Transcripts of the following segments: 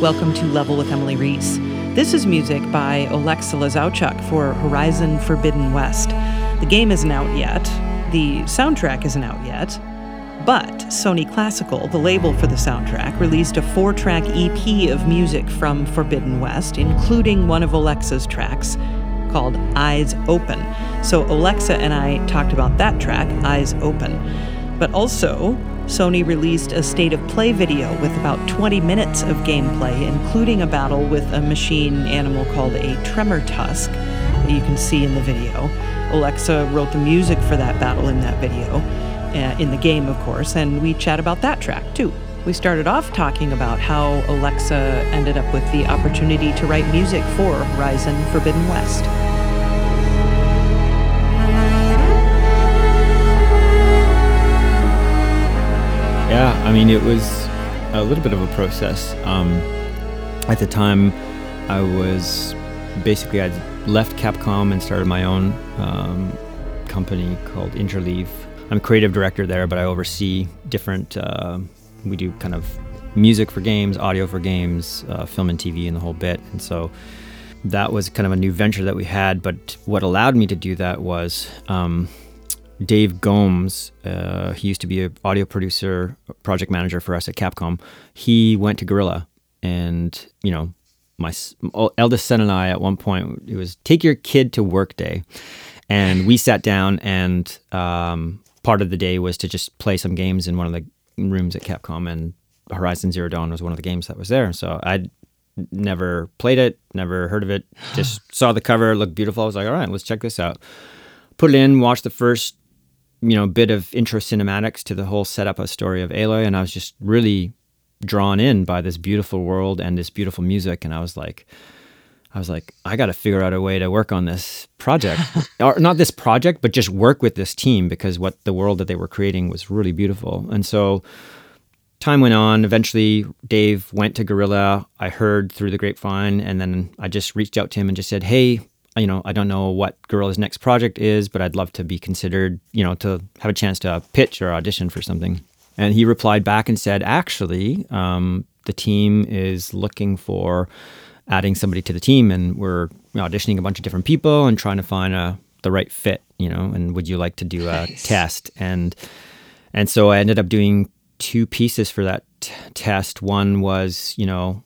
Welcome to Level with Emily Reese. This is music by Oleksa Lozowchuk for Horizon Forbidden West. The game isn't out yet, the soundtrack isn't out yet, but Sony Classical, the label for the soundtrack, released a four track EP of music from Forbidden West, including one of Oleksa's tracks called Eyes Open. So Oleksa and I talked about that track, Eyes Open. But also, Sony released a state of play video with about 20 minutes of gameplay, including a battle with a machine animal called a tremor tusk that you can see in the video. Oleksa wrote the music for that battle in that video, uh, in the game, of course, and we chat about that track too. We started off talking about how Oleksa ended up with the opportunity to write music for Horizon Forbidden West. Yeah, I mean, it was a little bit of a process. Um, at the time, I was basically I'd left Capcom and started my own um, company called Interleave. I'm creative director there, but I oversee different. Uh, we do kind of music for games, audio for games, uh, film and TV, and the whole bit. And so that was kind of a new venture that we had. But what allowed me to do that was um, Dave Gomes, uh, he used to be an audio producer, project manager for us at Capcom. He went to Guerrilla, and you know, my eldest son and I at one point it was take your kid to work day, and we sat down and um, part of the day was to just play some games in one of the rooms at Capcom, and Horizon Zero Dawn was one of the games that was there. So I'd never played it, never heard of it, just saw the cover, looked beautiful. I was like, all right, let's check this out. Put it in, watched the first you know, bit of intro cinematics to the whole setup of story of Aloy, and I was just really drawn in by this beautiful world and this beautiful music, and I was like, I was like, I got to figure out a way to work on this project, or not this project, but just work with this team because what the world that they were creating was really beautiful, and so. Time went on. Eventually, Dave went to Guerrilla. I heard through the grapevine, and then I just reached out to him and just said, "Hey, you know, I don't know what Guerrilla's next project is, but I'd love to be considered, you know, to have a chance to pitch or audition for something. And he replied back and said, actually, um, the team is looking for adding somebody to the team, and we're auditioning a bunch of different people and trying to find a the right fit, you know. And would you like to do a nice. test? And and so I ended up doing two pieces for that t- test. One was, you know,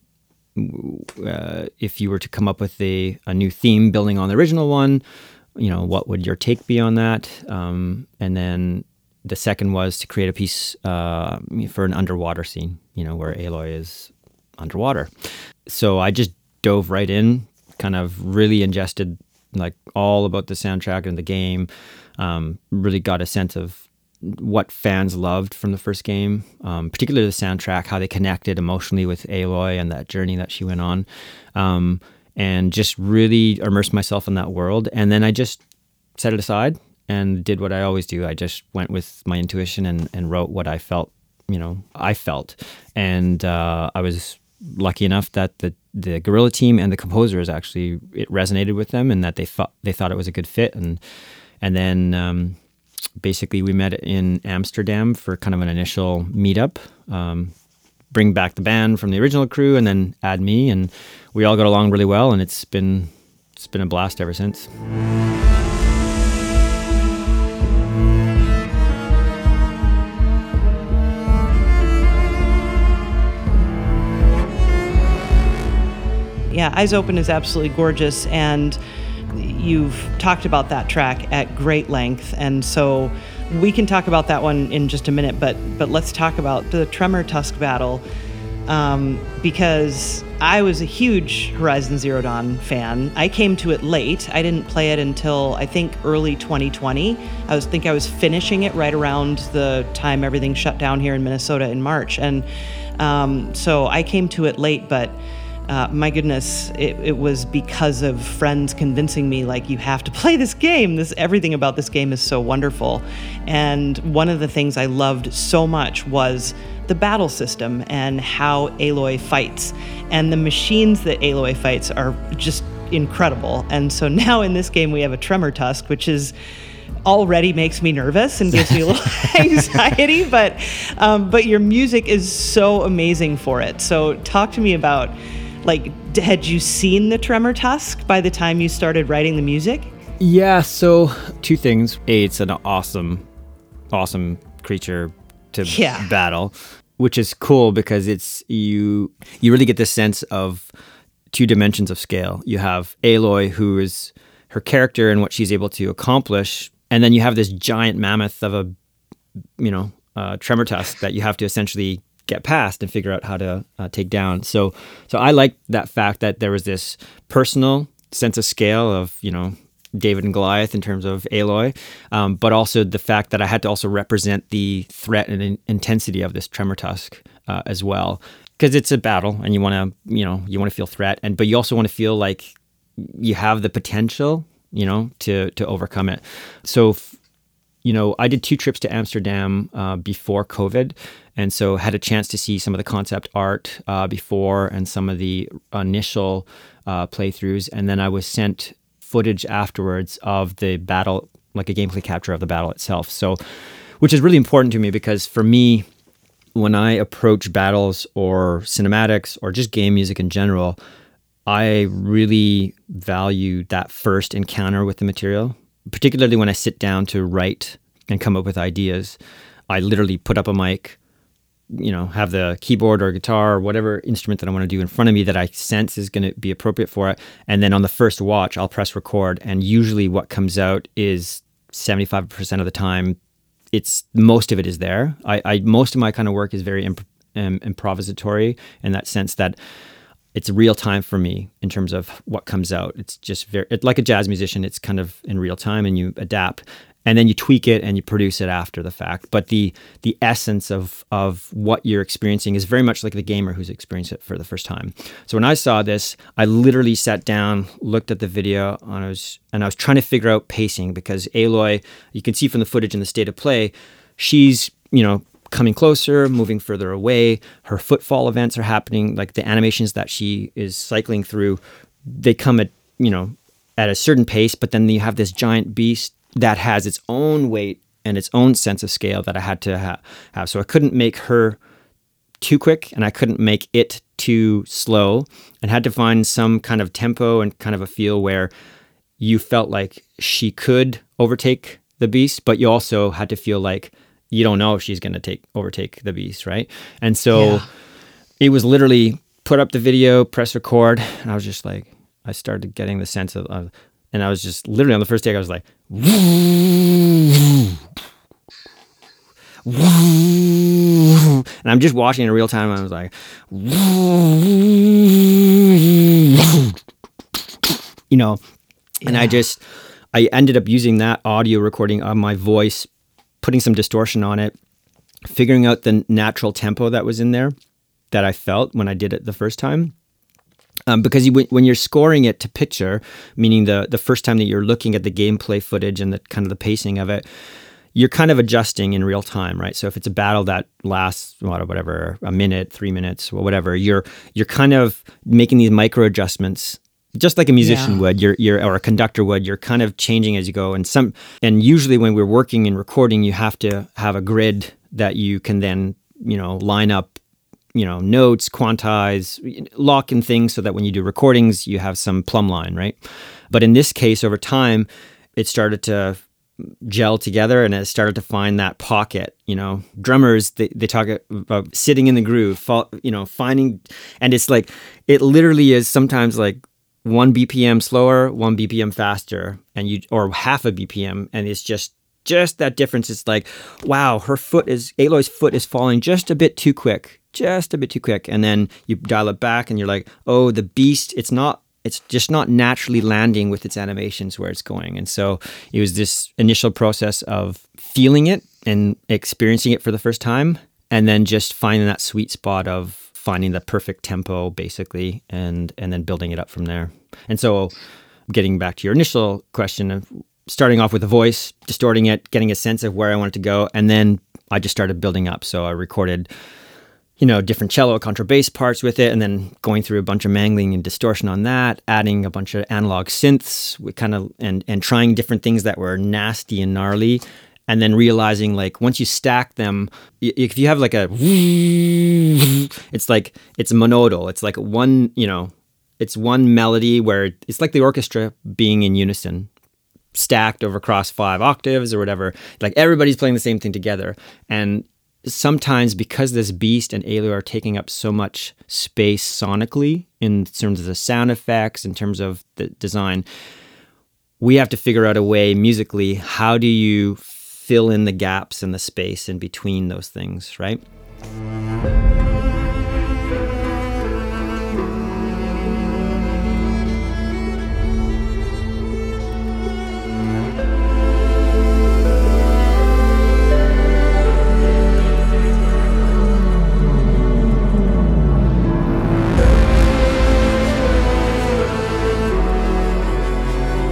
uh, if you were to come up with a, a new theme building on the original one, you know, what would your take be on that? Um, and then the second was to create a piece uh, for an underwater scene, you know, where Aloy is underwater. So I just dove right in, kind of really ingested like all about the soundtrack and the game. Um, really got a sense of what fans loved from the first game, um, particularly the soundtrack, how they connected emotionally with Aloy and that journey that she went on, um, and just really immersed myself in that world. And then I just set it aside and did what I always do. I just went with my intuition and, and wrote what I felt, you know, I felt. And uh, I was lucky enough that the the Guerrilla team and the composers actually it resonated with them and that they thought they thought it was a good fit and and then um, basically we met in Amsterdam for kind of an initial meetup. Um, bring back the band from the original crew and then add me and we all got along really well and it's been it's been a blast ever since. Yeah, Eyes Open is absolutely gorgeous and you've talked about that track at great length, and so we can talk about that one in just a minute. But but let's talk about the Tremor Tusk battle um, because I was a huge Horizon Zero Dawn fan. I came to it late. I didn't play it until I think early 2020. I was think I was finishing it right around the time everything shut down here in Minnesota in March, and um, so I came to it late, but uh, my goodness, it, it, was because of friends convincing me like you have to play this game. This everything about this game is so wonderful, and one of the things I loved so much was the battle system and how Aloy fights, and the machines that Aloy fights are just incredible. And so now in this game we have a Tremor Tusk, which is already makes me nervous and gives me a little anxiety. But um, but your music is so amazing for it. So talk to me about like had you seen the Tremor Tusk by the time you started writing the music? Yeah. So two things. A, it's an awesome, awesome creature to Yeah. battle, which is cool because it's you. You really get this sense of two dimensions of scale. You have Aloy, who is her character and what she's able to accomplish, and then you have this giant mammoth of a, you know, uh, tremor tusk that you have to essentially get past and figure out how to uh, take down. So, so I like that fact that there was this personal sense of scale of you know David and Goliath in terms of Aloy, um, but also the fact that I had to also represent the threat and in- intensity of this tremor tusk uh, as well, because it's a battle and you want to you know you want to feel threat and but you also want to feel like you have the potential you know to to overcome it. So. F- you know, I did two trips to Amsterdam uh, before COVID, and so had a chance to see some of the concept art uh, before and some of the initial uh, playthroughs, and then I was sent footage afterwards of the battle, like a gameplay capture of the battle itself. So, which is really important to me because for me, when I approach battles or cinematics or just game music in general, I really value that first encounter with the material, particularly when I sit down to write and come up with ideas. I literally put up a mic, you know, have the keyboard or guitar or whatever instrument that I want to do in front of me that I sense is going to be appropriate for it. And then on the first watch, I'll press record. And usually what comes out is 75% of the time, it's most of it is there. I, I most of my kind of work is very imp- um, improvisatory in that sense that it's real time for me in terms of what comes out. It's just very it, like a jazz musician. It's kind of in real time, and you adapt, and then you tweak it and you produce it after the fact. But the the essence of of what you're experiencing is very much like the gamer who's experienced it for the first time. So when I saw this, I literally sat down, looked at the video, and I was and I was trying to figure out pacing because Aloy, you can see from the footage in the state of play, she's you know coming closer, moving further away. Her footfall events are happening, like the animations that she is cycling through, they come at, you know, at a certain pace, but then you have this giant beast that has its own weight and its own sense of scale that I had to ha- have. So I couldn't make her too quick and I couldn't make it too slow and had to find some kind of tempo and kind of a feel where you felt like she could overtake the beast, but you also had to feel like you don't know if she's going to take overtake the beast, right? And so Yeah. it was literally put up the video, press record, and I was just like, I started getting the sense of, of and I was just literally on the first take, I was like, and I'm just watching in real time. And I was like, you know, and I just, I ended up using that audio recording of my voice, putting some distortion on it, figuring out the natural tempo that was in there that I felt when I did it the first time. Um, because you, when- you're scoring it to picture, meaning the the first time that you're looking at the gameplay footage and the kind of the pacing of it, you're kind of adjusting in real time, right? So if it's a battle that lasts whatever a minute, three minutes, or whatever, you're you're kind of making these micro adjustments, just like a musician Yeah. would, you're, you're or a conductor would. You're kind of changing as you go, and some and usually when we're working and recording, you have to have a grid that you can then you know line up you know notes quantize lock in things so that when you do recordings you have some plumb line right but in this case over time it started to gel together and it started to find that pocket you know drummers they, they talk about sitting in the groove fall, you know finding and it's like it literally is sometimes like one bpm slower one bpm faster and you or half a bpm and it's just just that difference. It's like wow her foot is aloy's foot is falling just a bit too quick just a bit too quick. And then you dial it back and you're like oh the beast it's not it's just not naturally landing with its animations where it's going. And so it was this initial process of feeling it and experiencing it for the first time and then just finding that sweet spot of finding the perfect tempo basically and and then building it up from there. And so getting back to your initial question of starting off with the voice distorting it getting a sense of where i wanted to go and then i just started building up. So i recorded you know, different cello contrabass parts with it, and then going through a bunch of mangling and distortion on that, adding a bunch of analog synths, kind of and and trying different things that were nasty and gnarly, and then realizing like once you stack them, if you have like a, it's like it's monodal. It's like one, you know, it's one melody where it's like the orchestra being in unison stacked over across five octaves or whatever. Like everybody's playing the same thing together. And sometimes because this beast and Aloy are taking up so much space sonically in terms of the sound effects, in terms of the design, we have to figure out a way musically, how do you fill in the gaps and the space in between those things, right?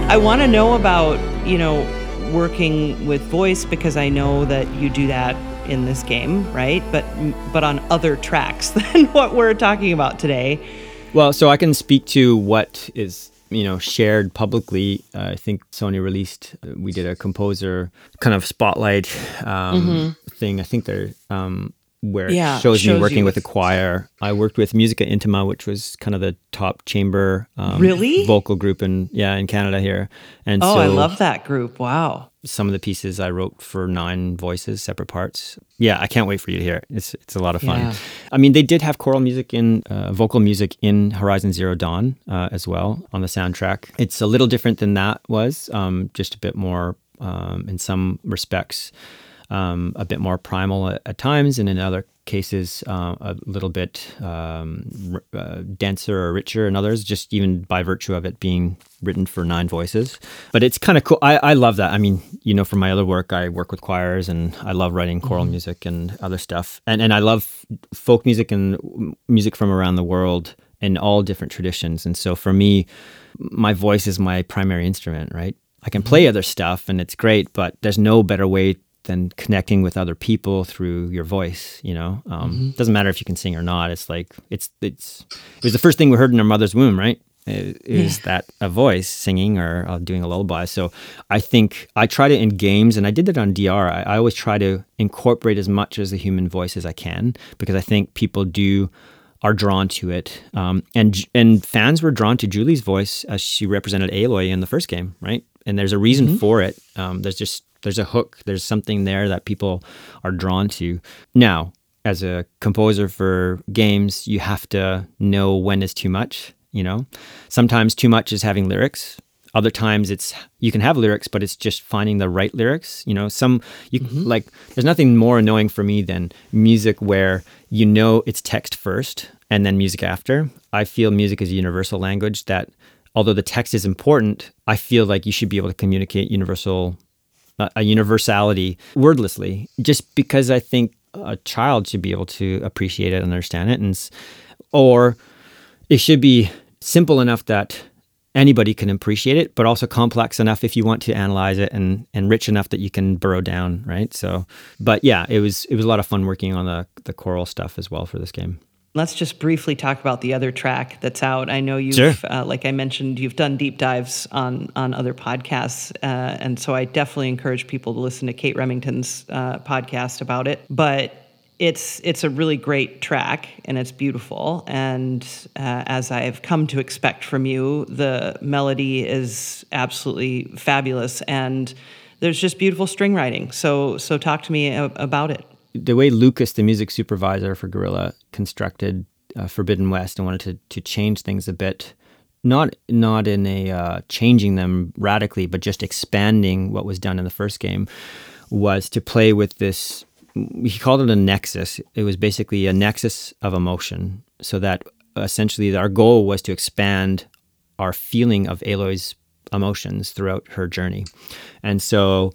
I want to know about, you know, working with voice because I know that you do that in this game, right? But but on other tracks than what we're talking about today. Well, so I can speak to what is you know shared publicly. Uh, I think Sony released. We did a composer kind of spotlight um, mm-hmm. thing. I think they're um, where yeah, it shows, shows me working with, with, a choir. I worked with Musica Intima, which was kind of the top chamber um, really vocal group in yeah in Canada here. And oh, so I love that group. Wow. Some of the pieces I wrote for nine voices, separate parts. Yeah, I can't wait for you to hear it. It's it's a lot of fun. Yeah. I mean, they did have choral music in uh, vocal music in Horizon Zero Dawn uh, as well on the soundtrack. It's a little different than that was, um, just a bit more um, in some respects um, a bit more primal at, at, times, and in other cases, uh, a little bit um, r- uh, denser or richer in others, just even by virtue of it being written for nine voices. But it's kind of cool. I, I love that. I mean, you know, from my other work, I work with choirs and I love writing choral mm-hmm. music and other stuff. And, and I love folk music and music from around the world in all different traditions. And so for me, my voice is my primary instrument, right? I can play mm-hmm. other stuff and it's great, but there's no better way than connecting with other people through your voice. You know, um, mm-hmm. doesn't matter if you can sing or not. It's like it's it's it was the first thing we heard in our mother's womb, right? Is yeah. that a voice singing or uh, doing a lullaby? So I think I try to in games, and I did that on DR. I, I always try to incorporate as much as the human voice as I can because I think people do are drawn to it. Um, and and fans were drawn to Julie's voice as she represented Aloy in the first game, right? And there's a reason mm-hmm. for it. Um, there's just there's a hook, there's something there that people are drawn to. Now, as a composer for games, you have to know when is too much, you know? Sometimes too much is having lyrics. Other times it's you can have lyrics, but it's just finding the right lyrics. You know, some you mm-hmm. like there's nothing more annoying for me than music where you know it's text first and then music after. I feel music is a universal language that although the text is important, I feel like you should be able to communicate universal a universality wordlessly, just because I think a child should be able to appreciate it and understand it, and or it should be simple enough that anybody can appreciate it, but also complex enough if you want to analyze it and and rich enough that you can burrow down, right? So, but yeah, it was it was a lot of fun working on the the choral stuff as well for this game let's just briefly talk about the other track that's out. I know you've, sure. uh, like I mentioned, you've done deep dives on on other podcasts, uh, and so I definitely encourage people to listen to Kate Remington's uh, podcast about it. But it's it's a really great track and it's beautiful. And uh, as I've come to expect from you, the melody is absolutely fabulous, and there's just beautiful string writing. So so talk to me about it the way Lucas, the music supervisor for Guerrilla, constructed uh, Forbidden West and wanted to to change things a bit, not not in a uh, changing them radically, but just expanding what was done in the first game, was to play with this. He called it a nexus. It was basically a nexus of emotion, so that essentially our goal was to expand our feeling of Aloy's emotions throughout her journey, and so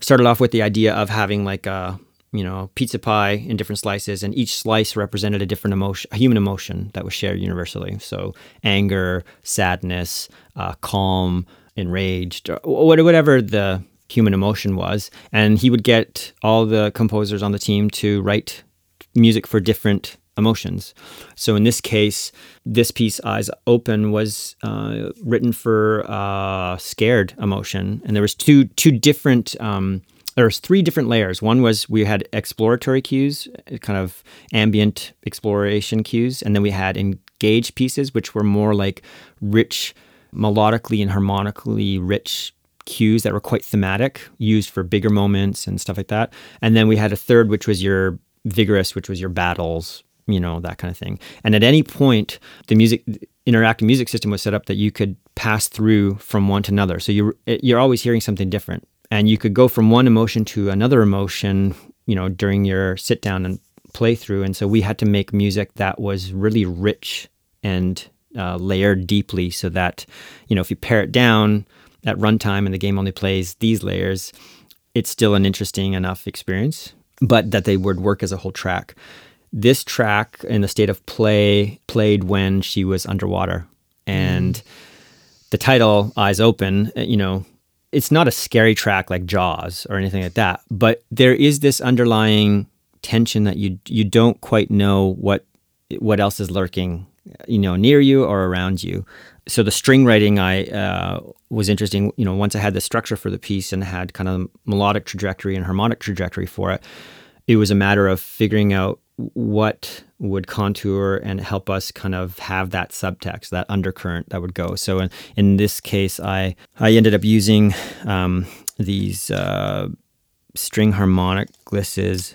started off with the idea of having like a you know, pizza pie in different slices, and each slice represented a different emotion, a human emotion that was shared universally. So anger, sadness, uh, calm, enraged, or whatever the human emotion was. And he would get all the composers on the team to write music for different emotions. So in this case, this piece, Eyes Open, was uh, written for uh, scared emotion, and there was two two different. Um, there was three different layers. One was we had exploratory cues, kind of ambient exploration cues, and then we had engaged pieces, which were more like rich, melodically and harmonically rich cues that were quite thematic, used for bigger moments and stuff like that. And then we had a third, which was your vigorous, which was your battles, you know, that kind of thing. And at any point, the music interactive music system was set up that you could pass through from one to another. So you you're always hearing something different and you could go from one emotion to another emotion you know during your sit down and playthrough. And so we had to make music that was really rich and uh, layered deeply so that you know if you pare it down at runtime and the game only plays these layers it's still an interesting enough experience but that they would work as a whole track. This track in the state of play played when she was underwater. And mm. the title eyes open you know it's not a scary track like Jaws or anything like that, but there is this underlying tension that you you don't quite know what what else is lurking, you know, near you or around you. So the string writing I uh, was interesting. You know, once I had the structure for the piece and had kind of melodic trajectory and harmonic trajectory for it, it was a matter of figuring out what would contour and help us kind of have that subtext, that undercurrent that would go. So in, in this case, I I ended up using um, these uh, string harmonic glisses,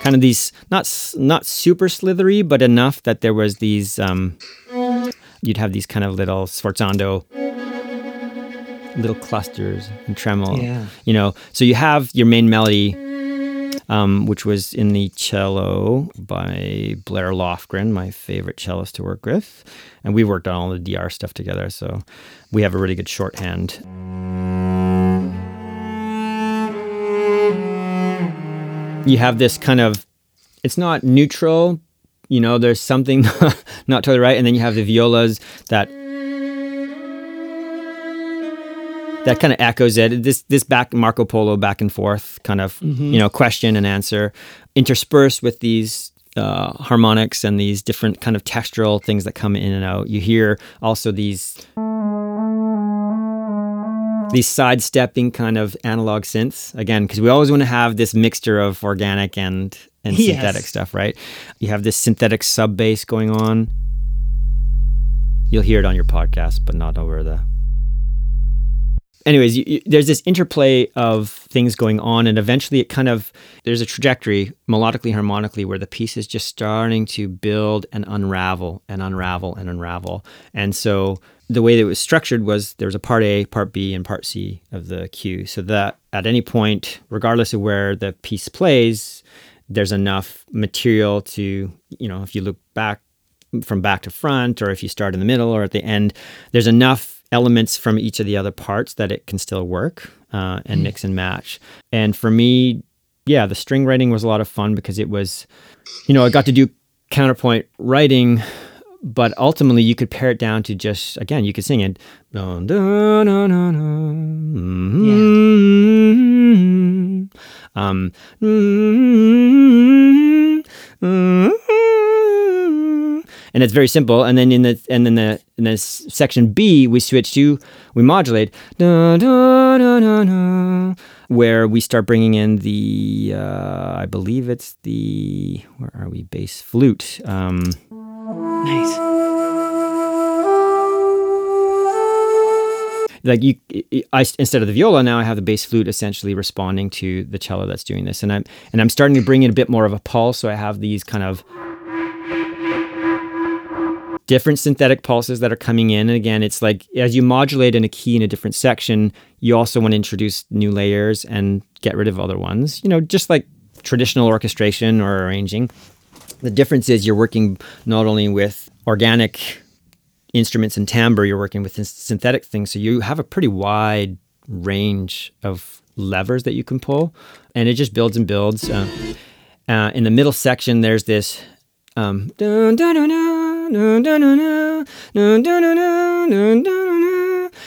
kind of these not not super slithery, but enough that there was these. Um, you'd have these kind of little sforzando little clusters and tremolo. Yeah. You know, so you have your main melody um, which was in the cello by Blair Lofgren, my favorite cellist to work with. And we worked on all the DR stuff together, so we have a really good shorthand. You have this kind of, it's not neutral, you know, there's something not totally right. And then you have the violas that that kind of echoes it. This this back Marco Polo back and forth kind of mm-hmm. you know question and answer, interspersed with these uh, harmonics and these different kind of textural things that come in and out. You hear also these these sidestepping kind of analog synths again because we always want to have this mixture of organic and and yes. synthetic stuff, right? You have this synthetic sub bass going on. You'll hear it on your podcast, but not over the anyways, you, you, there's this interplay of things going on, and eventually it kind of there's a trajectory melodically, harmonically, where the piece is just starting to build and unravel and unravel and unravel. And so the way that it was structured was there was a part A, part B, and part C of the cue, so that at any point, regardless of where the piece plays, there's enough material to you know if you look back from back to front, or if you start in the middle or at the end, there's enough elements from each of the other parts that it can still work uh, and mm. mix and match. And for me, yeah, the string writing was a lot of fun because it was, you know, I got to do counterpoint writing, but ultimately you could pare it down to just again, you could sing it. Dun, dun, dun, mm-hmm. yeah. Um, mm-hmm. And it's very simple. And then in the and then the in the section B, we switch to we modulate da, da, da, where we start bringing in the uh, I believe it's the where are we bass flute. Um, nice. like you I, instead of the viola now i have the bass flute essentially responding to the cello that's doing this and i'm and i'm starting to bring in a bit more of a pulse so i have these kind of different synthetic pulses that are coming in. And again, it's like as you modulate in a key in a different section, you also want to introduce new layers and get rid of other ones. You know, just like traditional orchestration or arranging. The difference is you're working not only with organic instruments and timbre, you're working with synthetic things. So you have a pretty wide range of levers that you can pull, and it just builds and builds. Uh, uh, in the middle section, there's this um, dun, dun, dun,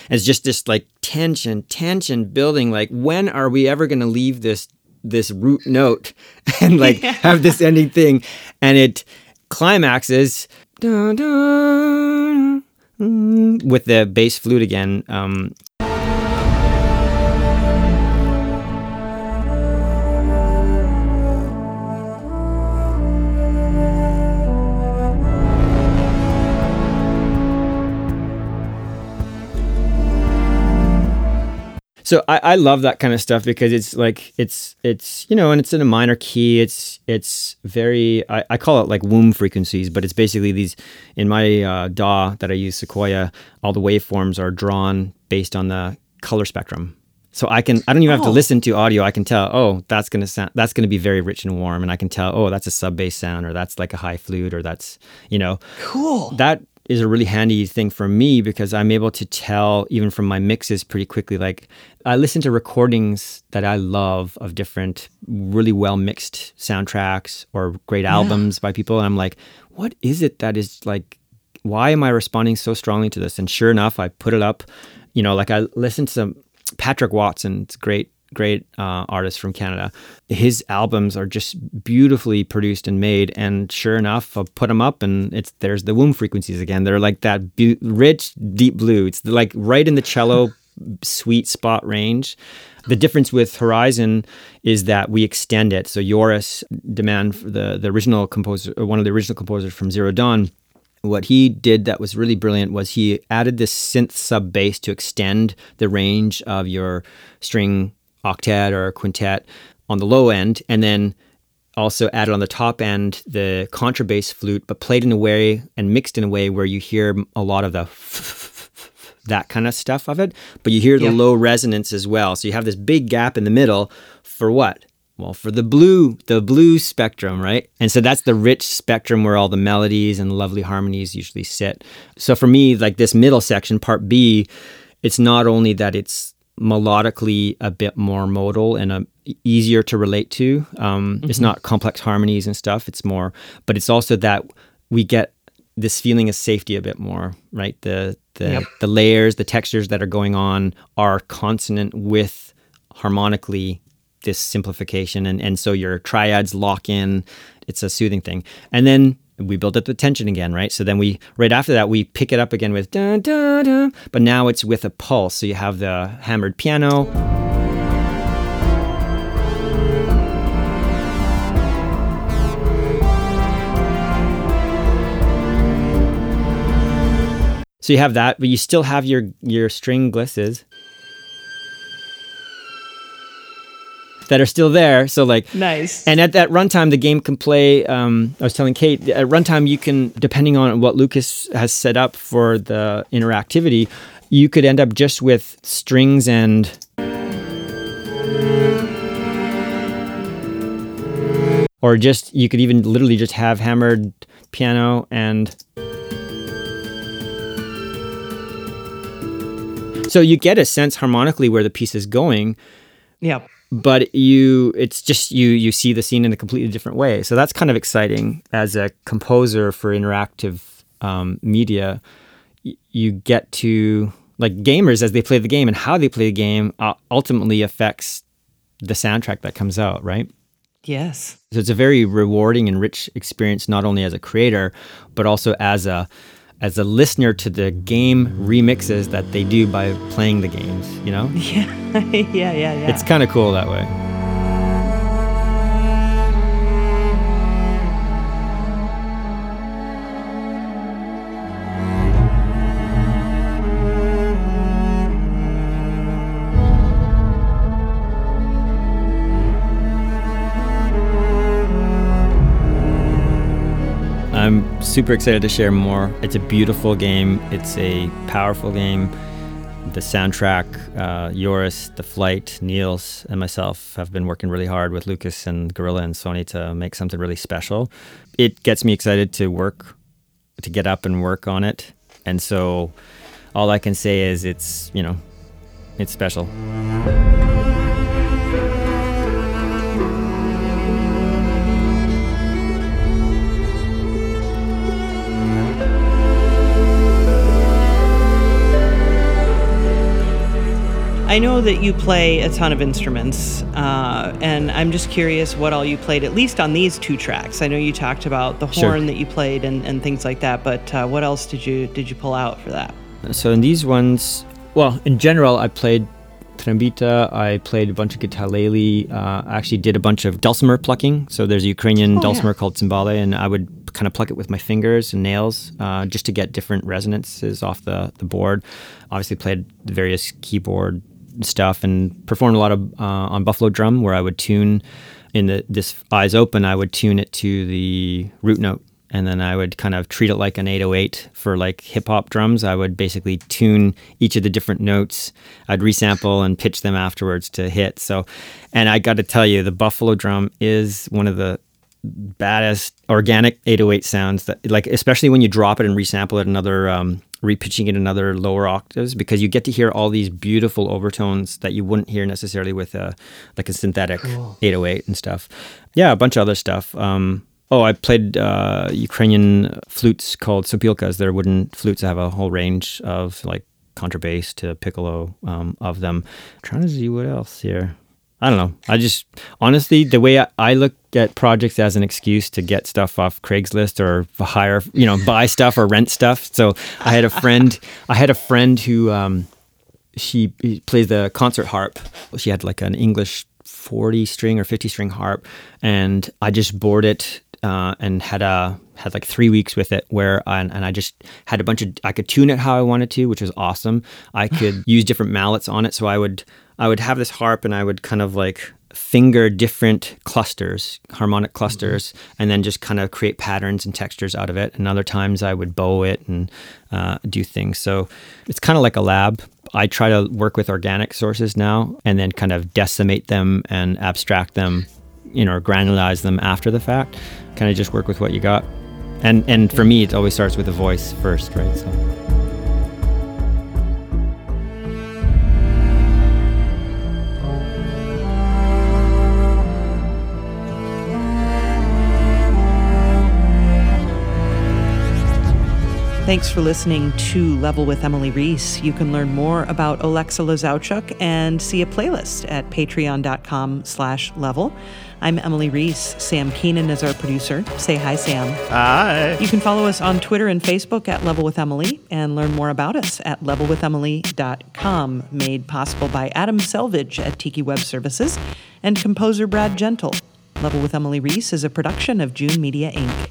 it's just this like tension, tension building. Like, when are we ever going to leave this this root note and like yeah. have this ending thing, and it climaxes with the bass flute again. Um, so I, I love that kind of stuff because it's like it's it's you know and it's in a minor key. It's it's very I, I call it like womb frequencies but it's basically these in my uh, DAW that I use Sequoia all the waveforms are drawn based on the color spectrum. So I can I don't even have to oh. listen to audio. I can tell oh that's gonna sound that's gonna be very rich and warm. And I can tell oh that's a sub bass sound or that's like a high flute or that's you know. Cool. That is a really handy thing for me because I'm able to tell even from my mixes pretty quickly. Like I listen to recordings that I love of different really well mixed soundtracks or great yeah. albums by people, and I'm like, what is it that is like? Why am I responding so strongly to this? And sure enough, I put it up. You know, like I listened to some Patrick Watson. It's great great uh, artist from Canada. His albums are just beautifully produced and made, and sure enough, I'll put them up, and it's there's the womb frequencies again. They're like that rich, deep blue. It's like right in the cello sweet spot range. The difference with Horizon is that we extend it. So Joris de Man, the the original composer, one of the original composers from Zero Dawn, what he did that was really brilliant was he added this synth sub bass to extend the range of your string octet or quintet on the low end, and then also added on the top end the contrabass flute, but played in a way and mixed in a way where you hear a lot of the that kind of stuff of it, but you hear the low resonance as well. So you have this big gap in the middle for what? Well, for the blue, the blue spectrum, right? And so that's the rich spectrum where all the melodies and lovely harmonies usually sit. So for me, like this middle section, part B, it's not only that it's melodically a bit more modal and a, um, easier to relate to. Um, mm-hmm. It's not complex harmonies and stuff. It's more, but it's also that we get this feeling of safety a bit more, right? The the yep. the layers, the textures that are going on are consonant with harmonically this simplification, and and so your triads lock in. It's a soothing thing, and then we build up the tension again, right? So then we, right after that, we pick it up again with da da da, but now it's with a pulse. So you have the hammered piano. So you have that, but you still have your your string glisses. That are still there. So like nice. And at that runtime, the game can play. Um, I was telling Kate at runtime you can, depending on what Lucas has set up for the interactivity, you could end up just with strings and. Or just you could even literally just have hammered piano and. So you get a sense harmonically where the piece is going. Yeah but you it's just you you see the scene in a completely different way. So that's kind of exciting as a composer for interactive um, media. Y- you get to like gamers as they play the game and how they play the game uh, ultimately affects the soundtrack that comes out right? Yes. So it's a very rewarding and rich experience not only as a creator but also as a as a listener to the game remixes that they do by playing the games, you know? Yeah, yeah, yeah, yeah. It's kind of cool that way. Super excited to share more. It's a beautiful game. It's a powerful game. The soundtrack, uh, Joris, The Flight, Niels, and myself have been working really hard with Lucas and Guerrilla and Sony to make something really special. It gets me excited to work, to get up and work on it. And so all I can say is it's, you know, it's special. I know that you play a ton of instruments. Uh, and I'm just curious what all you played, at least on these two tracks. I know you talked about the horn sure. that you played and, and things like that, but uh, what else did you did you pull out for that? So in these ones, well, in general, I played trombita. I played a bunch of guitarlele. Uh, I actually did a bunch of dulcimer plucking. So there's a Ukrainian oh, dulcimer yeah. called cymbale, and I would kind of pluck it with my fingers and nails uh, just to get different resonances off the, the board. Obviously, played various keyboard stuff and performed a lot of uh, on buffalo drum where I would tune in the this eyes open. I would tune it to the root note and then I would kind of treat it like an 808 for like hip hop drums. I would basically tune each of the different notes. I'd resample and pitch them afterwards to hit. So, and I got to tell you, the Buffalo drum is one of the baddest organic 808 sounds that, like, especially when you drop it and resample it another, um, repitching it in another lower octaves because you get to hear all these beautiful overtones that you wouldn't hear necessarily with a like a synthetic cool. 808 and stuff. Yeah, a bunch of other stuff. Um, Oh, I played uh, Ukrainian flutes called sopilkas. They're wooden flutes that have a whole range of like contrabass to piccolo um, of them. I'm trying to see what else here. I don't know. I just honestly, the way I, I, look at projects as an excuse to get stuff off Craigslist or hire, you know, buy stuff or rent stuff. So I had a friend. I had a friend who um, she plays the concert harp. She had like an English 40 string or 50 string harp, and I just bored it uh, and had a had like three weeks with it where I, and I just had a bunch of I could tune it how I wanted to, which was awesome. I could use different mallets on it, so I would I would have this harp and I would kind of like finger different clusters, harmonic clusters, mm-hmm. and then just kind of create patterns and textures out of it. And other times I would bow it and uh, do things. So it's kind of like a lab. I try to work with organic sources now and then kind of decimate them and abstract them you know, granularize them after the fact. Kind of just work with what you got. And and for me, it always starts with the voice first, right? So. Thanks for listening to Level with Emily Reese. You can learn more about Oleksa Lozowchuk and see a playlist at patreon.com slash level. I'm Emily Reese. Sam Keenan is our producer. Say hi, Sam. Hi. You can follow us on Twitter and Facebook at Level with Emily and learn more about us at levelwithemily.com, made possible by Adam Selvage at Tiki Web Services and composer Brad Gentle. Level with Emily Reese is a production of June Media Inc.